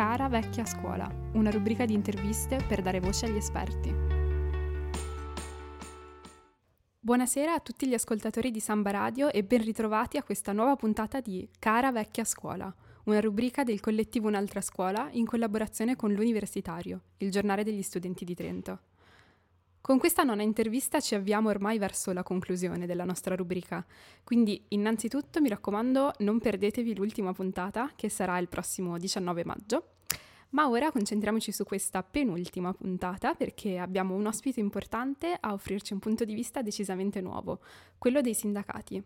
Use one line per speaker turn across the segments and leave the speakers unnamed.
Cara vecchia scuola, una rubrica di interviste per dare voce agli esperti. Buonasera a tutti gli ascoltatori di Samba Radio e ben ritrovati a questa nuova puntata di Cara vecchia scuola, una rubrica del collettivo Un'altra scuola in collaborazione con l'Universitario, il giornale degli studenti di Trento. Con questa nona intervista ci avviamo ormai verso la conclusione della nostra rubrica, quindi innanzitutto mi raccomando non perdetevi l'ultima puntata che sarà il prossimo 19 maggio. Ma ora concentriamoci su questa penultima puntata perché abbiamo un ospite importante a offrirci un punto di vista decisamente nuovo, quello dei sindacati.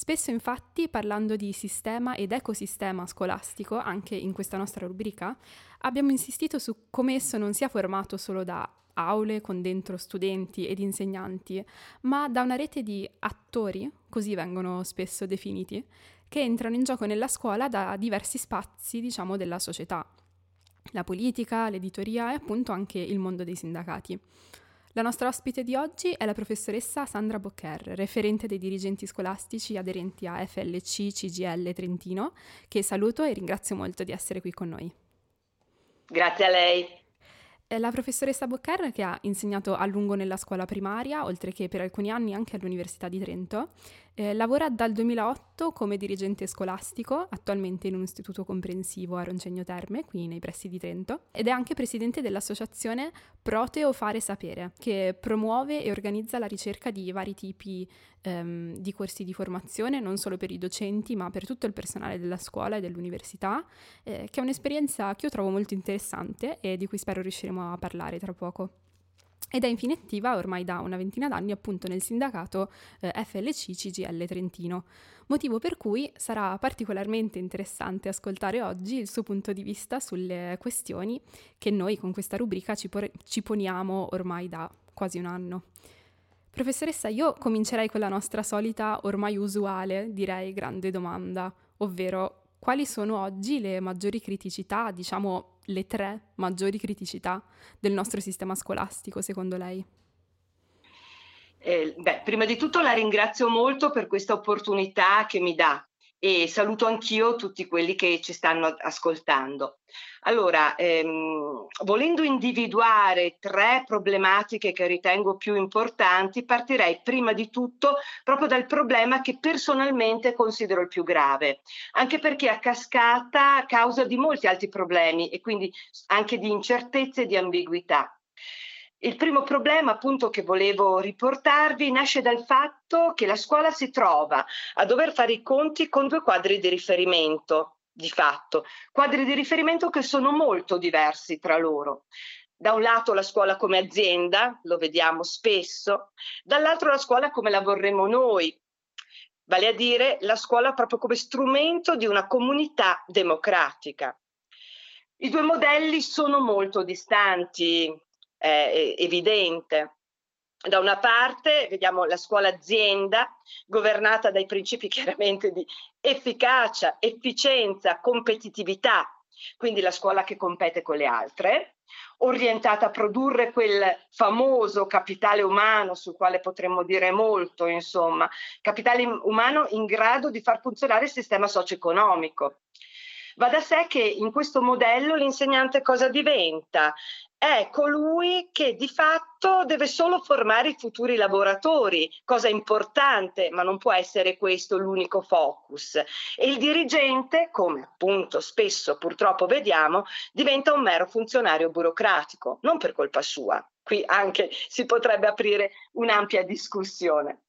Spesso infatti, parlando di sistema ed ecosistema scolastico, anche in questa nostra rubrica, abbiamo insistito su come esso non sia formato solo da aule con dentro studenti ed insegnanti, ma da una rete di attori, così vengono spesso definiti, che entrano in gioco nella scuola da diversi spazi, diciamo, della società. La politica, l'editoria e appunto anche il mondo dei sindacati. La nostra ospite di oggi è la professoressa Sandra Boccher, referente dei dirigenti scolastici aderenti a FLC CGL Trentino, che saluto e ringrazio molto di essere qui con noi.
Grazie a lei.
La professoressa Boccher, che ha insegnato a lungo nella scuola primaria, oltre che per alcuni anni anche all'Università di Trento, eh, lavora dal 2008 come dirigente scolastico, attualmente in un istituto comprensivo a Roncegno Terme, qui nei pressi di Trento, ed è anche presidente dell'associazione Proteo Fare Sapere, che promuove e organizza la ricerca di vari tipi ehm, di corsi di formazione, non solo per i docenti, ma per tutto il personale della scuola e dell'università, eh, che è un'esperienza che io trovo molto interessante e di cui spero riusciremo a parlare tra poco ed è infine attiva ormai da una ventina d'anni appunto nel sindacato eh, FLC CGL Trentino, motivo per cui sarà particolarmente interessante ascoltare oggi il suo punto di vista sulle questioni che noi con questa rubrica ci, por- ci poniamo ormai da quasi un anno. Professoressa, io comincerei con la nostra solita, ormai usuale, direi grande domanda, ovvero quali sono oggi le maggiori criticità, diciamo le tre maggiori criticità del nostro sistema scolastico, secondo lei?
Eh, beh, prima di tutto la ringrazio molto per questa opportunità che mi dà e saluto anch'io tutti quelli che ci stanno ascoltando. Allora, ehm, volendo individuare tre problematiche che ritengo più importanti, partirei prima di tutto proprio dal problema che personalmente considero il più grave, anche perché a cascata causa di molti altri problemi e quindi anche di incertezze e di ambiguità. Il primo problema appunto che volevo riportarvi nasce dal fatto che la scuola si trova a dover fare i conti con due quadri di riferimento, di fatto, quadri di riferimento che sono molto diversi tra loro. Da un lato la scuola come azienda, lo vediamo spesso, dall'altro la scuola come la vorremmo noi, vale a dire la scuola proprio come strumento di una comunità democratica. I due modelli sono molto distanti, è evidente. Da una parte vediamo la scuola azienda governata dai principi chiaramente di efficacia, efficienza, competitività, quindi la scuola che compete con le altre, orientata a produrre quel famoso capitale umano sul quale potremmo dire molto, insomma, capitale umano in grado di far funzionare il sistema socio-economico. Va da sé che in questo modello l'insegnante cosa diventa? È colui che di fatto deve solo formare i futuri lavoratori, cosa importante, ma non può essere questo l'unico focus. E il dirigente, come appunto spesso purtroppo vediamo, diventa un mero funzionario burocratico, non per colpa sua. Qui anche si potrebbe aprire un'ampia discussione.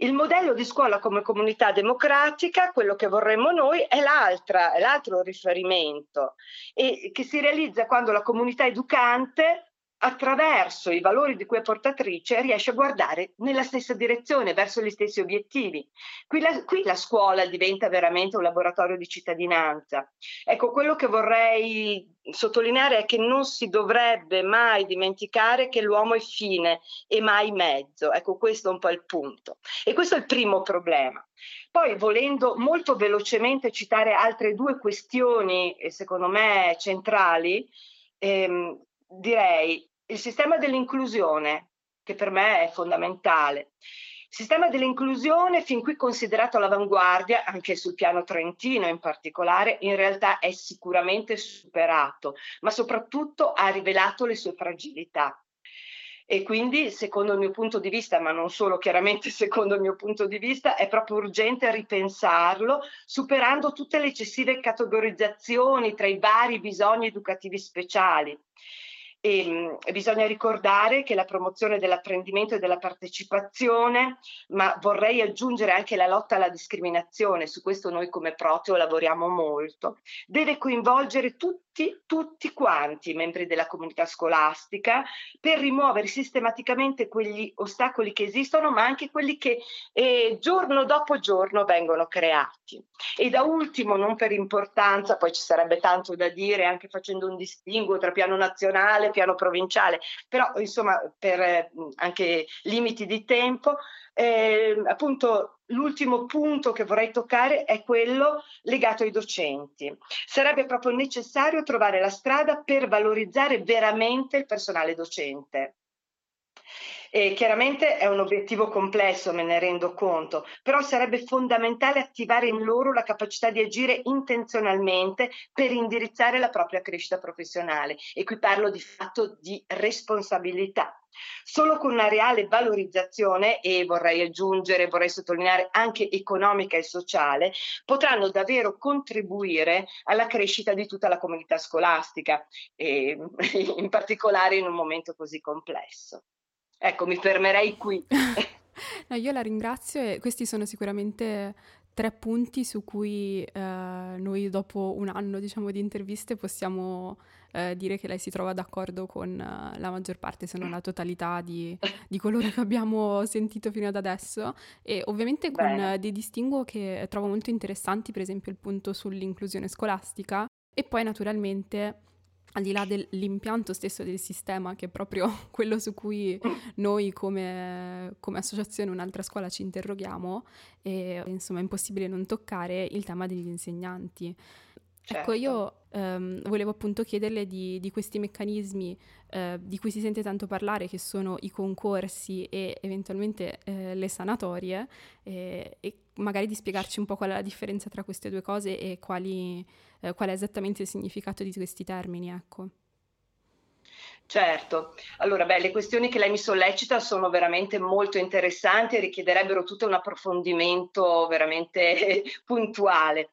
Il modello di scuola come comunità democratica, quello che vorremmo noi, è, l'altro riferimento e che si realizza quando la comunità educante attraverso i valori di cui è portatrice riesce a guardare nella stessa direzione, verso gli stessi obiettivi. Qui la, qui la, scuola diventa veramente un laboratorio di cittadinanza. Ecco, quello che vorrei sottolineare è che non si dovrebbe mai dimenticare che l'uomo è fine e mai mezzo. Ecco, questo è un po' il punto. E questo è il primo problema. Poi, volendo molto velocemente citare altre due questioni, secondo me centrali, ehm, direi il sistema dell'inclusione, che per me è fondamentale. Il sistema dell'inclusione, fin qui considerato all'avanguardia, anche sul piano trentino in particolare, in realtà è sicuramente superato, ma soprattutto ha rivelato le sue fragilità. E quindi, secondo il mio punto di vista, ma non solo chiaramente secondo il mio punto di vista, è proprio urgente ripensarlo, superando tutte le eccessive categorizzazioni tra i vari bisogni educativi speciali. E, ehm, bisogna ricordare che la promozione dell'apprendimento e della partecipazione, ma vorrei aggiungere anche la lotta alla discriminazione, su questo noi come Proteo lavoriamo molto, deve coinvolgere tutti tutti, quanti i membri della comunità scolastica per rimuovere sistematicamente quegli ostacoli che esistono, ma anche quelli che eh, giorno dopo giorno vengono creati. E da ultimo, non per importanza, poi ci sarebbe tanto da dire anche facendo un distinguo tra piano nazionale piano provinciale, però insomma per eh, anche limiti di tempo, eh, appunto l'ultimo punto che vorrei toccare è quello legato ai docenti. Sarebbe proprio necessario trovare la strada per valorizzare veramente il personale docente. E chiaramente è un obiettivo complesso, me ne rendo conto, però sarebbe fondamentale attivare in loro la capacità di agire intenzionalmente per indirizzare la propria crescita professionale. E qui parlo di fatto di responsabilità. Solo con una reale valorizzazione, e vorrei aggiungere, vorrei sottolineare anche economica e sociale, potranno davvero contribuire alla crescita di tutta la comunità scolastica, in particolare in un momento così complesso. Ecco, mi fermerei qui.
no, io la ringrazio e questi sono sicuramente tre punti su cui eh, noi dopo un anno diciamo, di interviste possiamo eh, dire che lei si trova d'accordo con uh, la maggior parte, se non la totalità di, di, coloro che abbiamo sentito fino ad adesso e ovviamente con uh, dei distinguo che trovo molto interessanti, per esempio il punto sull'inclusione scolastica e poi naturalmente al di là dell'impianto stesso del sistema, che è proprio quello su cui noi come, come associazione Un'altra Scuola ci interroghiamo, e insomma è impossibile non toccare il tema degli insegnanti. Certo. Ecco, io ehm, volevo appunto chiederle di, di questi meccanismi eh, di cui si sente tanto parlare, che sono i concorsi e eventualmente eh, le sanatorie, eh, e magari di spiegarci un po' qual è la differenza tra queste due cose e quali, eh, qual è esattamente il significato di questi termini, ecco.
Certo, allora beh, le questioni che lei mi sollecita sono veramente molto interessanti e richiederebbero tutto un approfondimento veramente puntuale.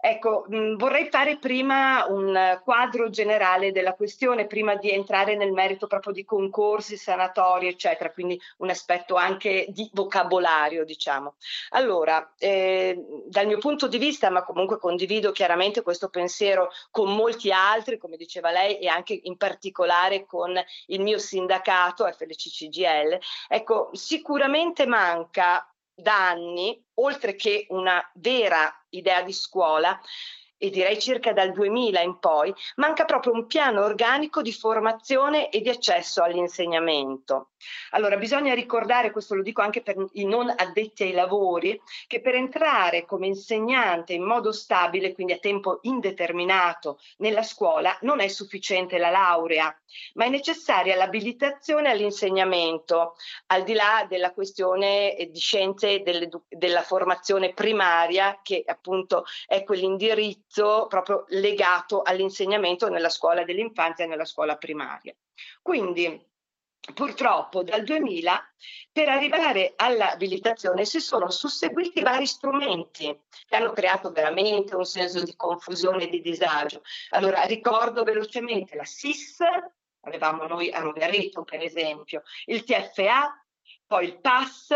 Ecco, mh, mm, vorrei fare prima un quadro generale della questione, prima di entrare nel merito proprio di concorsi, sanatori, eccetera, quindi un aspetto anche di vocabolario, diciamo. Allora, eh, dal mio punto di vista, ma comunque condivido chiaramente questo pensiero con molti altri, come diceva lei, e anche in particolare con il mio sindacato FLCCGL, ecco, sicuramente manca da anni, oltre che una vera idea di scuola, e direi circa dal 2000 in poi, manca proprio un piano organico di formazione e di accesso all'insegnamento. Allora, bisogna ricordare, questo lo dico anche per i non addetti ai lavori, che per entrare come insegnante in modo stabile, quindi a tempo indeterminato nella scuola, non è sufficiente la laurea, ma è necessaria l'abilitazione all'insegnamento, al di là della questione eh, di scienze della formazione primaria, che appunto è quell'indirizzo proprio legato all'insegnamento nella scuola dell'infanzia e nella scuola primaria. Quindi purtroppo dal 2000 per arrivare all'abilitazione si sono susseguiti vari strumenti che hanno creato veramente un senso di confusione e di disagio. Allora ricordo velocemente la SIS, avevamo noi a Rovereto per esempio, il TFA, poi il PAS,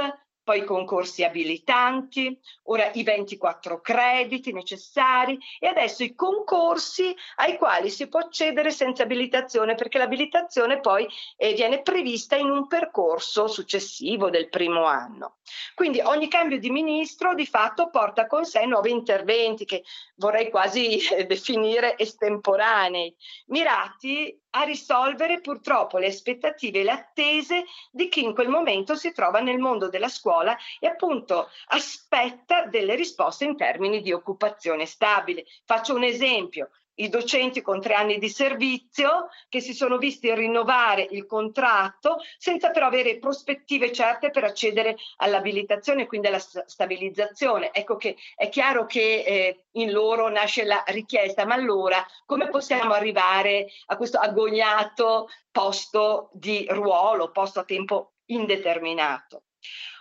poi i concorsi abilitanti, ora i 24 crediti necessari e adesso i concorsi ai quali si può accedere senza abilitazione perché l'abilitazione poi eh, viene prevista in un percorso successivo del primo anno. Quindi ogni cambio di ministro di fatto porta con sé nuovi interventi che vorrei quasi eh, definire estemporanei, mirati a risolvere purtroppo le aspettative e le attese di chi in quel momento si trova nel mondo della scuola e appunto aspetta delle risposte in termini di occupazione stabile. Faccio un esempio. I docenti con tre anni di servizio che si sono visti rinnovare il contratto senza però avere prospettive certe per accedere all'abilitazione e quindi alla stabilizzazione. Ecco che è chiaro che eh, in loro nasce la richiesta, ma allora come possiamo arrivare a questo agognato posto di ruolo, posto a tempo indeterminato?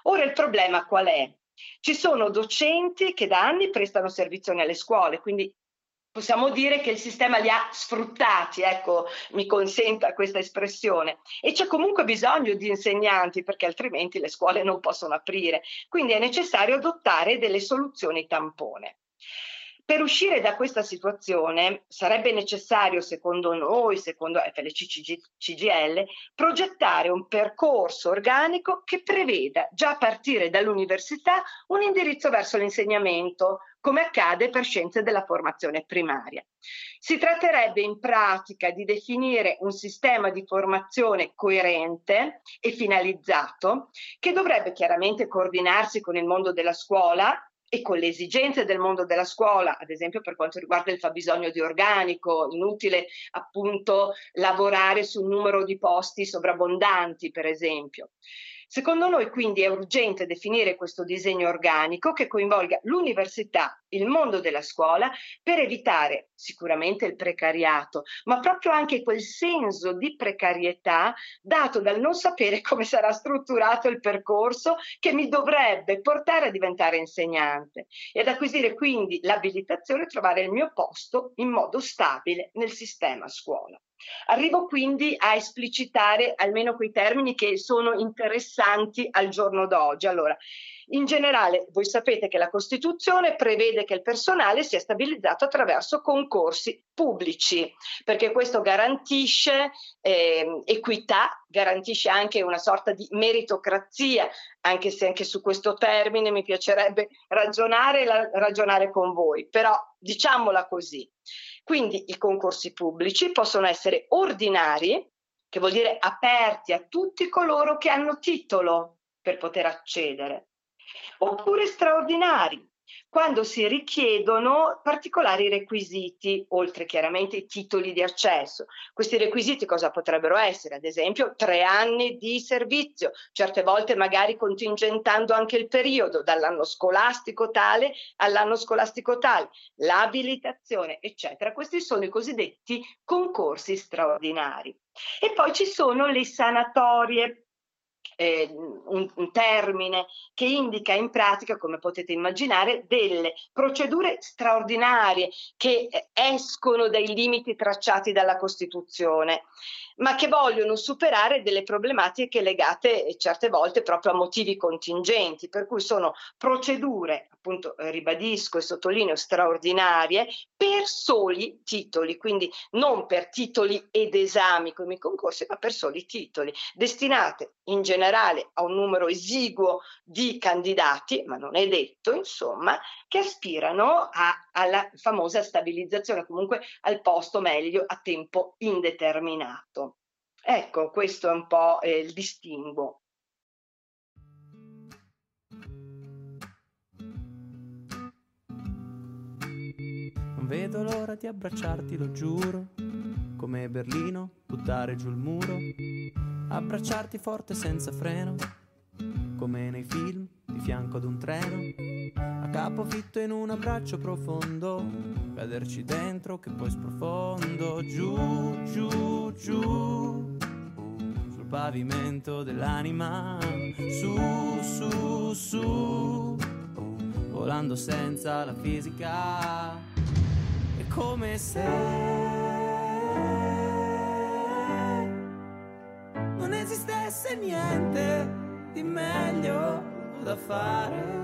Ora il problema qual è? Ci sono docenti che da anni prestano servizio nelle scuole, quindi possiamo dire che il sistema li ha sfruttati, ecco, mi consenta questa espressione, e c'è comunque bisogno di insegnanti perché altrimenti le scuole non possono aprire, quindi è necessario adottare delle soluzioni tampone. Per uscire da questa situazione sarebbe necessario, secondo noi, secondo FLC CGL, progettare un percorso organico che preveda già a partire dall'università un indirizzo verso l'insegnamento, come accade per scienze della formazione primaria. Si tratterebbe in pratica di definire un sistema di formazione coerente e finalizzato che dovrebbe chiaramente coordinarsi con il mondo della scuola e con le esigenze del mondo della scuola, ad esempio per quanto riguarda il fabbisogno di organico, inutile appunto lavorare sul numero di posti sovrabbondanti, per esempio. Secondo noi quindi è urgente definire questo disegno organico che coinvolga l'università, il mondo della scuola, per evitare sicuramente il precariato, ma proprio anche quel senso di precarietà dato dal non sapere come sarà strutturato il percorso che mi dovrebbe portare a diventare insegnante e ad acquisire quindi l'abilitazione e trovare il mio posto in modo stabile nel sistema scuola. Arrivo quindi a esplicitare almeno quei termini che sono interessanti al giorno d'oggi. Allora, in generale, voi sapete che la Costituzione prevede che il personale sia stabilizzato attraverso concorsi pubblici, perché questo garantisce eh, equità, garantisce anche una sorta di meritocrazia, anche se anche su questo termine mi piacerebbe ragionare, la, ragionare con voi, però diciamola così. Quindi i concorsi pubblici possono essere ordinari, che vuol dire aperti a tutti coloro che hanno titolo per poter accedere, oppure straordinari, quando si richiedono particolari requisiti, oltre chiaramente i titoli di accesso. Questi requisiti cosa potrebbero essere? Ad esempio, tre anni di servizio, certe volte magari contingentando anche il periodo, dall'anno scolastico tale all'anno scolastico tale, l'abilitazione, eccetera. Questi sono i cosiddetti concorsi straordinari. E poi ci sono le sanatorie eh, un, un, termine che indica in pratica, come potete immaginare, delle procedure straordinarie che eh, escono dai limiti tracciati dalla Costituzione ma che vogliono superare delle problematiche legate eh, certe volte proprio a motivi contingenti, per cui sono procedure, appunto eh, ribadisco e sottolineo, straordinarie per soli titoli, quindi non per titoli ed esami come i concorsi, ma per soli titoli, destinate in generale a un numero esiguo di candidati, ma non è detto, insomma, che aspirano a, alla famosa stabilizzazione, comunque al posto meglio a tempo indeterminato. Ecco, questo è un po' eh, il distinguo.
Non vedo l'ora di abbracciarti, lo giuro, come Berlino, buttare giù il muro, abbracciarti forte senza freno, come nei film, fianco ad un treno, a capo fitto in un abbraccio profondo, caderci dentro che poi sprofondo, giù, giù, giù pavimento dell'anima, su, su, su, volando senza la fisica, è come se non esistesse niente di meglio da fare,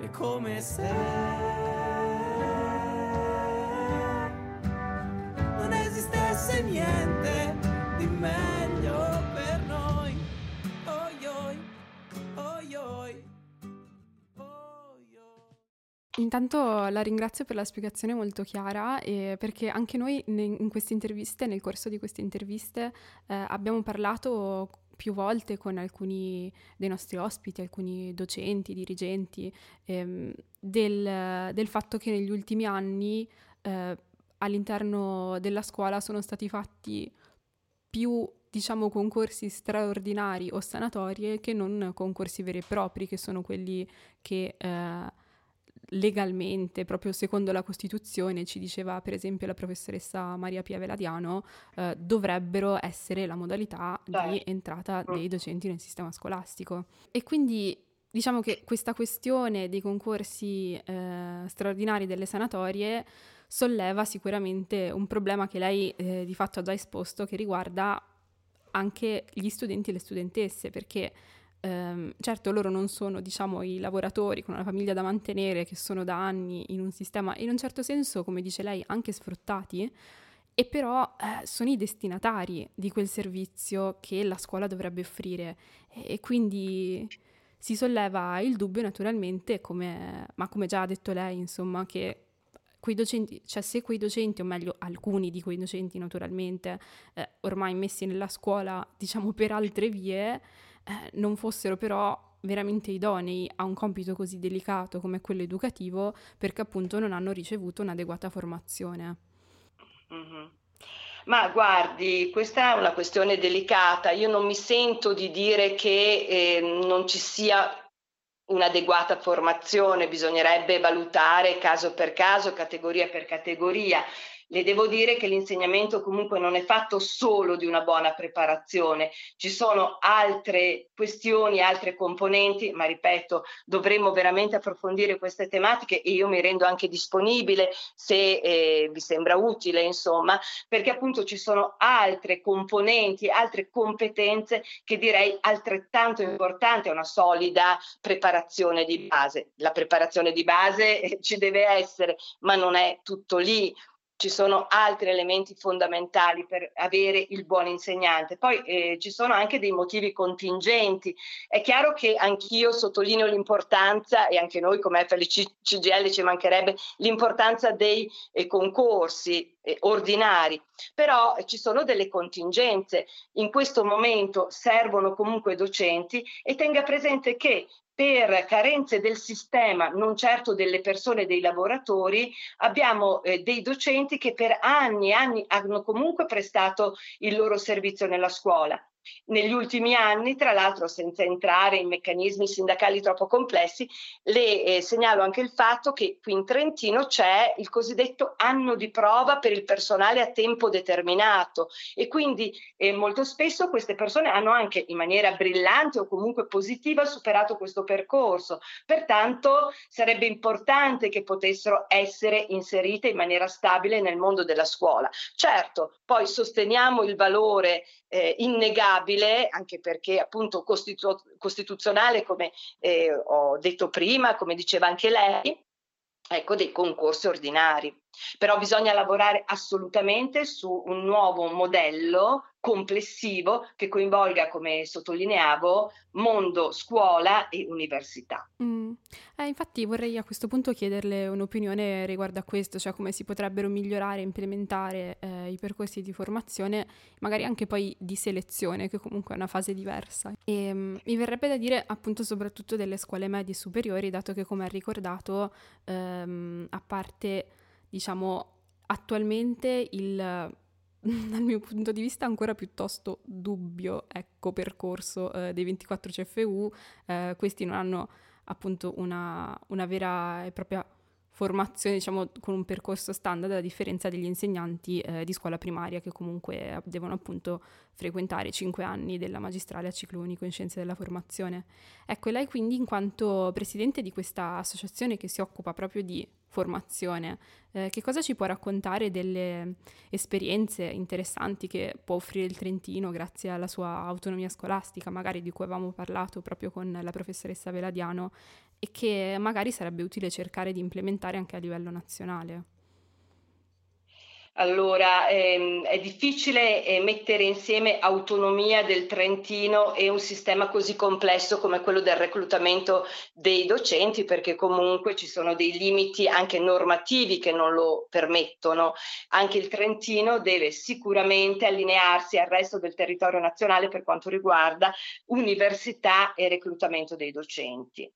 è come se non esistesse niente di meglio.
Intanto la ringrazio per la spiegazione molto chiara e perché anche noi in queste interviste, nel corso di queste interviste, eh, abbiamo parlato più volte con alcuni dei nostri ospiti, alcuni docenti, dirigenti, ehm, del, del, fatto che negli ultimi anni eh, all'interno della scuola sono stati fatti più diciamo concorsi straordinari o sanatorie che non concorsi veri e propri, che sono quelli che eh, legalmente, proprio secondo la Costituzione, ci diceva per esempio la professoressa Maria Pia Veladiano, eh, dovrebbero essere la modalità Beh. di entrata mm. dei docenti nel sistema scolastico. E quindi diciamo che questa questione dei concorsi eh, straordinari delle sanatorie solleva sicuramente un problema che lei eh, di fatto ha già esposto che riguarda anche gli studenti e le studentesse, perché ehm, certo loro non sono, diciamo, i lavoratori con una famiglia da mantenere che sono da anni in un sistema, in un certo senso, come dice lei, anche sfruttati, e però eh, sono i destinatari di quel servizio che la scuola dovrebbe offrire. E, e quindi si solleva il dubbio naturalmente, come, ma come già ha detto lei, insomma, che quei docenti, cioè se quei docenti, o meglio alcuni di quei docenti naturalmente, eh, ormai messi nella scuola, diciamo per altre vie, eh, non fossero però veramente idonei a un compito così delicato come quello educativo perché appunto non hanno ricevuto un'adeguata formazione.
Mm-hmm. Ma guardi, questa è una questione delicata. Io non mi sento di dire che eh, non ci sia un'adeguata formazione, bisognerebbe valutare caso per caso, categoria per categoria. Le devo dire che l'insegnamento comunque non è fatto solo di una buona preparazione, ci sono altre questioni, altre componenti, ma ripeto, dovremmo veramente approfondire queste tematiche e io mi rendo anche disponibile se eh, vi sembra utile, insomma, perché appunto ci sono altre componenti, altre competenze che direi altrettanto importanti a una solida preparazione di base. La preparazione di base eh, ci deve essere, ma non è tutto lì ci sono altri elementi fondamentali per avere il buon insegnante. Poi eh, ci sono anche dei motivi contingenti. È chiaro che anch'io sottolineo l'importanza, e anche noi come FLC CGL ci mancherebbe, l'importanza dei eh, concorsi eh, ordinari, però ci sono delle contingenze. In questo momento servono comunque docenti e tenga presente che per carenze del sistema, non certo delle persone, dei lavoratori, abbiamo eh, dei docenti che per anni e anni hanno comunque prestato il loro servizio nella scuola. Negli ultimi anni, tra l'altro senza entrare in meccanismi sindacali troppo complessi, le eh, segnalo anche il fatto che qui in Trentino c'è il cosiddetto anno di prova per il personale a tempo determinato e quindi eh, molto spesso queste persone hanno anche in maniera brillante o comunque positiva superato questo percorso. Pertanto sarebbe importante che potessero essere inserite in maniera stabile nel mondo della scuola. Certo, poi sosteniamo il valore eh, innegabile, anche perché appunto costitu- costituzionale, come eh, ho detto prima, come diceva anche lei, ecco, dei concorsi ordinari. Però bisogna lavorare assolutamente su un nuovo modello complessivo che coinvolga, come sottolineavo, mondo, scuola e università.
Mm. Eh, infatti vorrei a questo punto chiederle un'opinione riguardo a questo, cioè come si potrebbero migliorare e implementare eh, i percorsi di formazione, magari anche poi di selezione, che comunque è una fase diversa. E, um, mi verrebbe da dire appunto soprattutto delle scuole medie superiori, dato che come ha ricordato, um, a parte diciamo attualmente il dal mio punto di vista ancora piuttosto dubbio ecco, percorso eh, dei 24 CFU, eh, questi non hanno appunto una, una, vera e propria formazione diciamo con un percorso standard a differenza degli insegnanti eh, di scuola primaria che comunque devono appunto frequentare 5 anni della magistrale a ciclo unico in scienze della formazione. Ecco, lei quindi in quanto presidente di questa associazione che si occupa proprio di formazione. Eh, che cosa ci può raccontare delle esperienze interessanti che può offrire il Trentino grazie alla sua autonomia scolastica, magari di cui avevamo parlato proprio con la professoressa Veladiano e che magari sarebbe utile cercare di implementare anche a livello nazionale?
Allora, ehm, è difficile eh, mettere insieme autonomia del Trentino e un sistema così complesso come quello del reclutamento dei docenti, perché comunque ci sono dei limiti anche normativi che non lo permettono. Anche il Trentino deve sicuramente allinearsi al resto del territorio nazionale per quanto riguarda università e reclutamento dei docenti.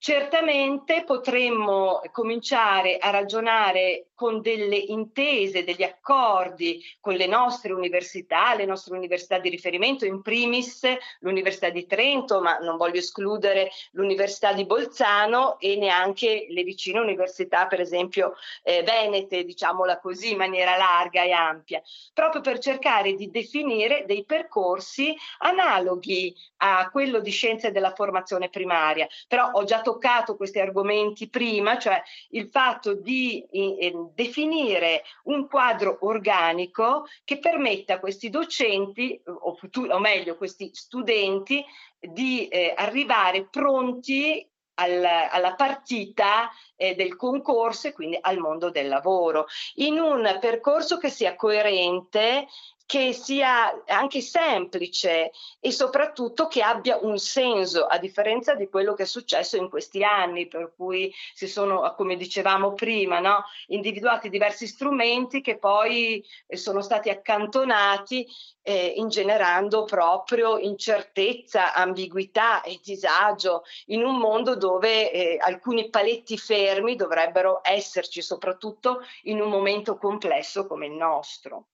Certamente potremmo cominciare a ragionare con delle intese, degli accordi con le nostre università, le nostre università di riferimento, in primis l'Università di Trento, ma non voglio escludere l'Università di Bolzano e neanche le vicine università, per esempio eh, venete, diciamola così, in maniera larga e ampia, proprio per cercare di definire dei percorsi analoghi a quello di scienze della formazione primaria. Però ho già toccato questi argomenti prima, cioè il fatto di definire un quadro organico che permetta a questi docenti, o, futuri, o meglio questi studenti, di eh, arrivare pronti al, alla partita eh, del concorso e quindi al mondo del lavoro, in un percorso che sia coerente che sia anche semplice e soprattutto che abbia un senso, a differenza di quello che è successo in questi anni, per cui si sono, come dicevamo prima, no, individuati diversi strumenti che poi eh, sono stati accantonati eh, ingenerando proprio incertezza, ambiguità e disagio in un mondo dove eh, alcuni paletti fermi dovrebbero esserci, soprattutto in un momento complesso come il nostro.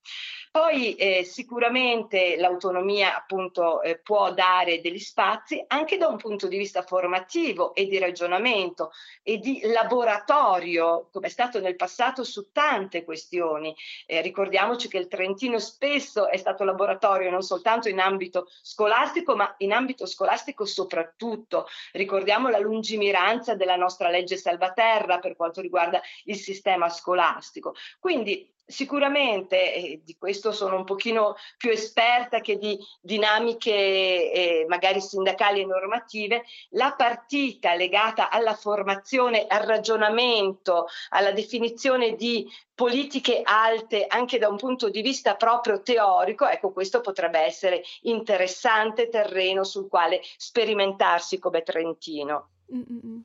Poi eh, sicuramente l'autonomia appunto eh, può dare degli spazi anche da un punto di vista formativo e di ragionamento e di laboratorio, come è stato nel passato su tante questioni. Eh, ricordiamoci che il Trentino spesso è stato laboratorio non soltanto in ambito scolastico, ma in ambito scolastico soprattutto. Ricordiamo la lungimiranza della nostra legge Salvaterra per quanto riguarda il sistema scolastico. Quindi Sicuramente, eh, di questo sono un pochino più esperta che di dinamiche eh, magari sindacali e normative, la partita legata alla formazione, al ragionamento, alla definizione di politiche alte anche da un punto di vista proprio teorico, ecco questo potrebbe essere interessante terreno sul quale sperimentarsi come Trentino.
Mm-mm.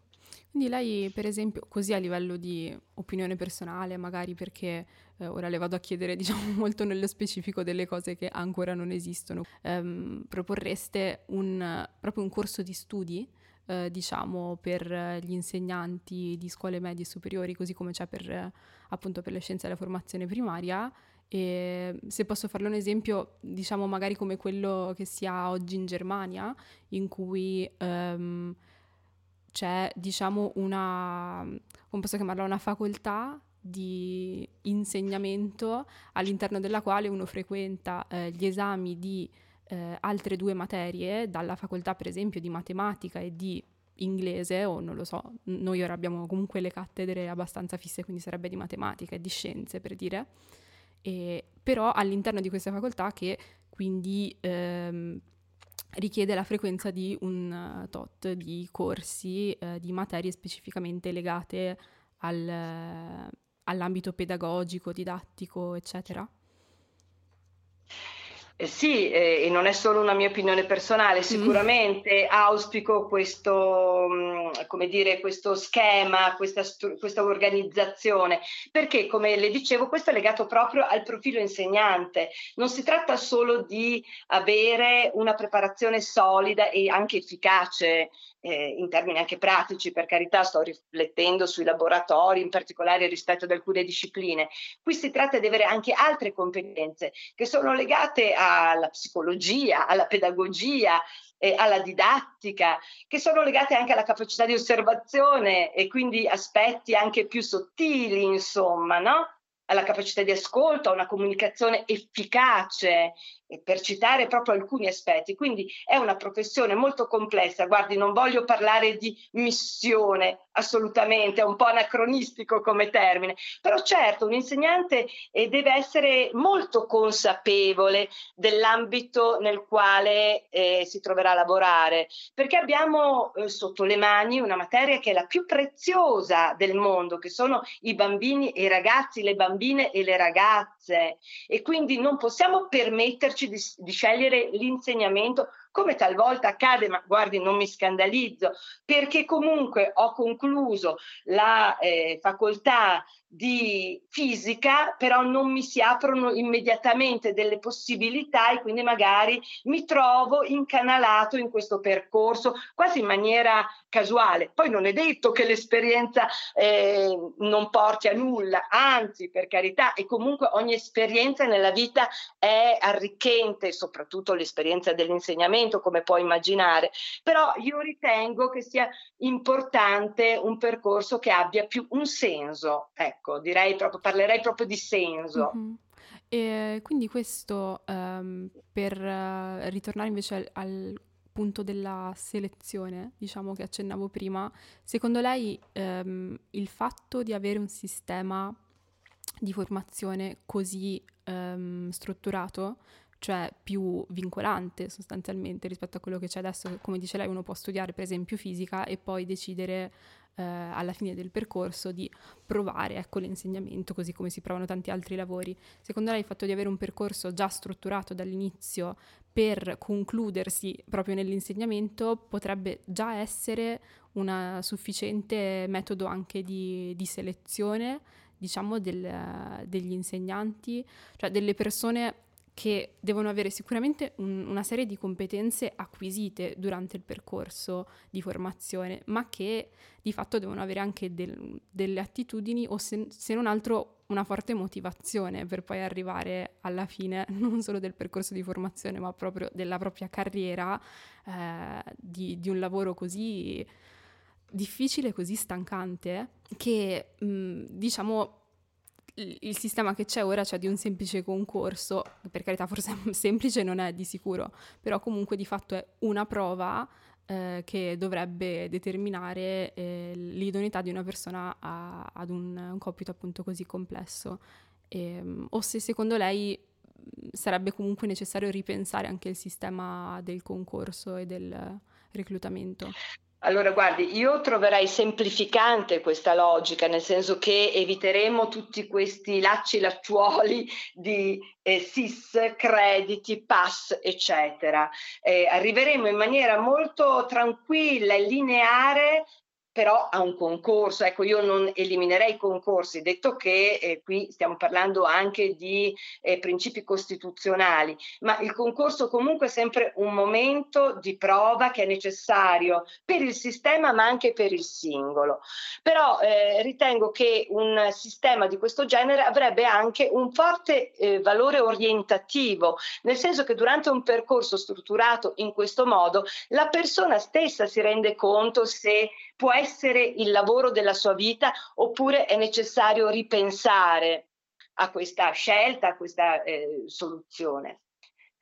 Quindi lei, per esempio, così a livello di opinione personale, magari perché eh, ora le vado a chiedere, diciamo, molto nello specifico delle cose che ancora non esistono, ehm, proporreste un, proprio un corso di studi, eh, diciamo, per gli insegnanti di scuole medie e superiori, così come c'è per, appunto, per le scienze della formazione primaria, e se posso farle un esempio, diciamo magari come quello che si ha oggi in Germania, in cui um, c'è, diciamo, una, come posso chiamarla, una facoltà di insegnamento all'interno della quale uno frequenta eh, gli esami di eh, altre due materie, dalla facoltà per esempio di matematica e di inglese, o non lo so, noi ora abbiamo comunque le cattedre abbastanza fisse, quindi sarebbe di matematica e di scienze per dire, e, però all'interno di questa facoltà che quindi ehm, richiede la frequenza di un uh, tot di corsi uh, di materie specificamente legate al, all'ambito pedagogico, didattico, eccetera?
Eh sì, eh, e non è solo una mia opinione personale, mm. sicuramente mm. auspico questo, mm, come dire, questo schema, questa, questa, organizzazione, perché come le dicevo questo è legato proprio al profilo insegnante. Non si tratta solo di avere una preparazione solida e anche efficace eh, in termini anche pratici, per carità sto riflettendo sui laboratori, in particolare rispetto ad alcune discipline. Qui si tratta di avere anche altre competenze che sono legate alla psicologia, alla pedagogia, eh, alla didattica, che sono legate anche alla capacità di osservazione e quindi aspetti anche più sottili, insomma, no? Alla capacità di ascolto, a una comunicazione efficace, per citare proprio alcuni aspetti. Quindi è una professione molto complessa. Guardi, non voglio parlare di missione, assolutamente, è un po' anacronistico come termine, però certo un insegnante eh, deve essere molto consapevole dell'ambito nel quale eh, si troverà a lavorare, perché abbiamo eh, sotto le mani una materia che è la più preziosa del mondo, che sono i bambini e i ragazzi, le bambine e le ragazze. E quindi non possiamo permetterci di, di scegliere l'insegnamento come talvolta accade, ma guardi non mi scandalizzo, perché comunque ho concluso la eh, facoltà di fisica, però non mi si aprono immediatamente delle possibilità e quindi magari mi trovo incanalato in questo percorso quasi in maniera casuale. Poi non è detto che l'esperienza eh, non porti a nulla, anzi per carità, e comunque ogni esperienza nella vita è arricchente, soprattutto l'esperienza dell'insegnamento, come puoi immaginare, però io ritengo che sia importante un percorso che abbia più un senso. Ecco, direi proprio, parlerei proprio di senso.
Mm-hmm. E quindi questo, um, per uh, ritornare invece al, al, punto della selezione, diciamo che accennavo prima, secondo lei um, il fatto di avere un sistema di formazione così um, strutturato, cioè più vincolante sostanzialmente rispetto a quello che c'è adesso, come dice lei, uno può studiare per esempio fisica e poi decidere eh, alla fine del percorso di provare ecco, l'insegnamento, così come si provano tanti altri lavori. Secondo lei il fatto di avere un percorso già strutturato dall'inizio per concludersi proprio nell'insegnamento potrebbe già essere un sufficiente metodo anche di, di selezione, diciamo, del, degli insegnanti, cioè delle persone che devono avere sicuramente un, una serie di competenze acquisite durante il percorso di formazione, ma che di fatto devono avere anche del, delle attitudini o se, se, non altro una forte motivazione per poi arrivare alla fine non solo del percorso di formazione, ma proprio della propria carriera eh, di, di un lavoro così difficile, così stancante, che mh, diciamo il sistema che c'è ora, cioè di un semplice concorso, per carità forse semplice non è di sicuro, però comunque di fatto è una prova eh, che dovrebbe determinare eh, l'idoneità di una persona a, ad un, un, compito appunto così complesso. E, ehm, o se secondo lei sarebbe comunque necessario ripensare anche il sistema del concorso e del reclutamento.
Allora, guardi, io troverei semplificante questa logica, nel senso che eviteremo tutti questi lacci lacciuoli di eh, SIS, crediti, pass, eccetera. Eh, arriveremo in maniera molto tranquilla e lineare però a un concorso. Ecco, io non eliminerei i concorsi, detto che eh, qui stiamo parlando anche di eh, principi costituzionali, ma il concorso comunque è sempre un momento di prova che è necessario per il sistema ma anche per il singolo. Però eh, ritengo che un sistema di questo genere avrebbe anche un forte eh, valore orientativo, nel senso che durante un percorso strutturato in questo modo la persona stessa si rende conto se può essere il lavoro della sua vita oppure è necessario ripensare a questa scelta, a questa eh, soluzione.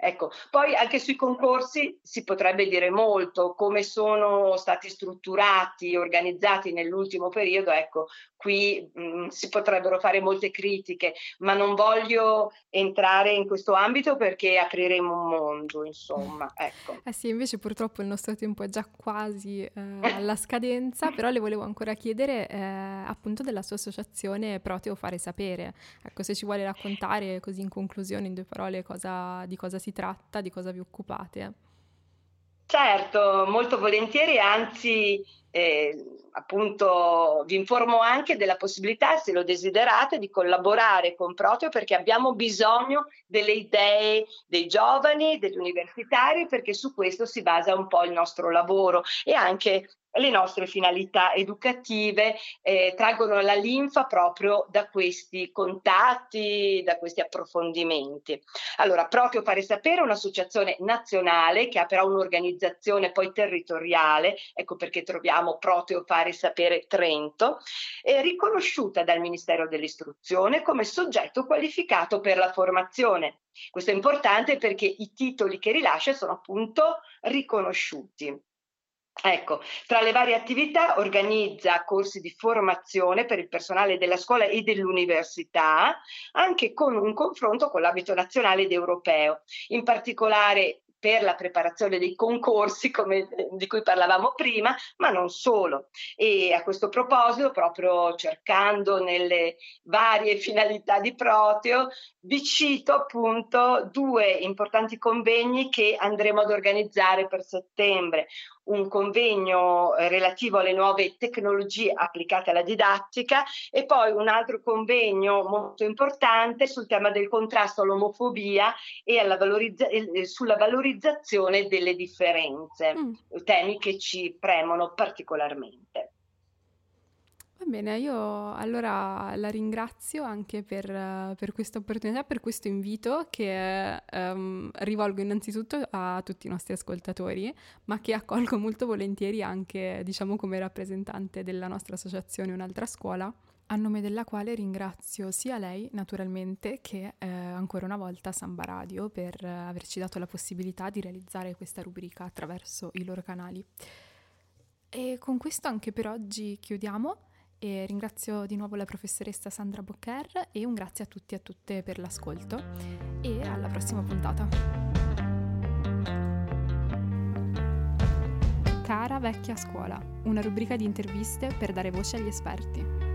Ecco, poi anche sui concorsi si potrebbe dire molto, come sono stati strutturati, organizzati nell'ultimo periodo, ecco, qui mh, mm, si potrebbero fare molte critiche, ma non voglio entrare in questo ambito perché apriremo un mondo, insomma, ecco.
Eh sì, invece purtroppo il nostro tempo è già quasi eh, alla scadenza, però le volevo ancora chiedere eh, appunto della sua associazione Proteo Fare Sapere, ecco, se ci vuole raccontare così in conclusione, in due parole, cosa, di cosa si si tratta, di cosa vi occupate.
Certo, molto volentieri, anzi eh, appunto vi informo anche della possibilità, se lo desiderate, di collaborare con Proteo perché abbiamo bisogno delle idee dei giovani, degli universitari, perché su questo si basa un po' il nostro lavoro e anche le nostre finalità educative eh, traggono la linfa proprio da questi contatti, da questi approfondimenti. Allora, proprio Fare Sapere è un'associazione nazionale che ha però un'organizzazione poi territoriale, ecco perché troviamo Proteo Fare Sapere Trento, è riconosciuta dal Ministero dell'Istruzione come soggetto qualificato per la formazione. Questo è importante perché i titoli che rilascia sono appunto riconosciuti. Ecco, tra le varie attività organizza corsi di formazione per il personale della scuola e dell'università, anche con un confronto con l'ambito nazionale ed europeo. In particolare per la preparazione dei concorsi come, di cui parlavamo prima, ma non solo. E a questo proposito, proprio cercando nelle varie finalità di Proteo, vi cito appunto due importanti convegni che andremo ad organizzare per settembre un convegno eh, relativo alle nuove tecnologie applicate alla didattica e poi un altro convegno molto importante sul tema del contrasto all'omofobia e valorizza- sulla valorizzazione delle differenze, mm. temi che ci premono particolarmente.
Bene, io allora la ringrazio anche per, per questa opportunità, per questo invito che um, rivolgo innanzitutto a tutti i nostri ascoltatori, ma che accolgo molto volentieri anche, diciamo, come rappresentante della nostra associazione Un'altra scuola, a nome della quale ringrazio sia lei, naturalmente, che eh, ancora una volta Samba Radio per eh, averci dato la possibilità di realizzare questa rubrica attraverso i loro canali. E con questo anche per oggi chiudiamo. E ringrazio di nuovo la professoressa Sandra Boccher e un grazie a tutti e a tutte per l'ascolto e alla prossima puntata. Cara vecchia scuola, una rubrica di interviste per dare voce agli esperti.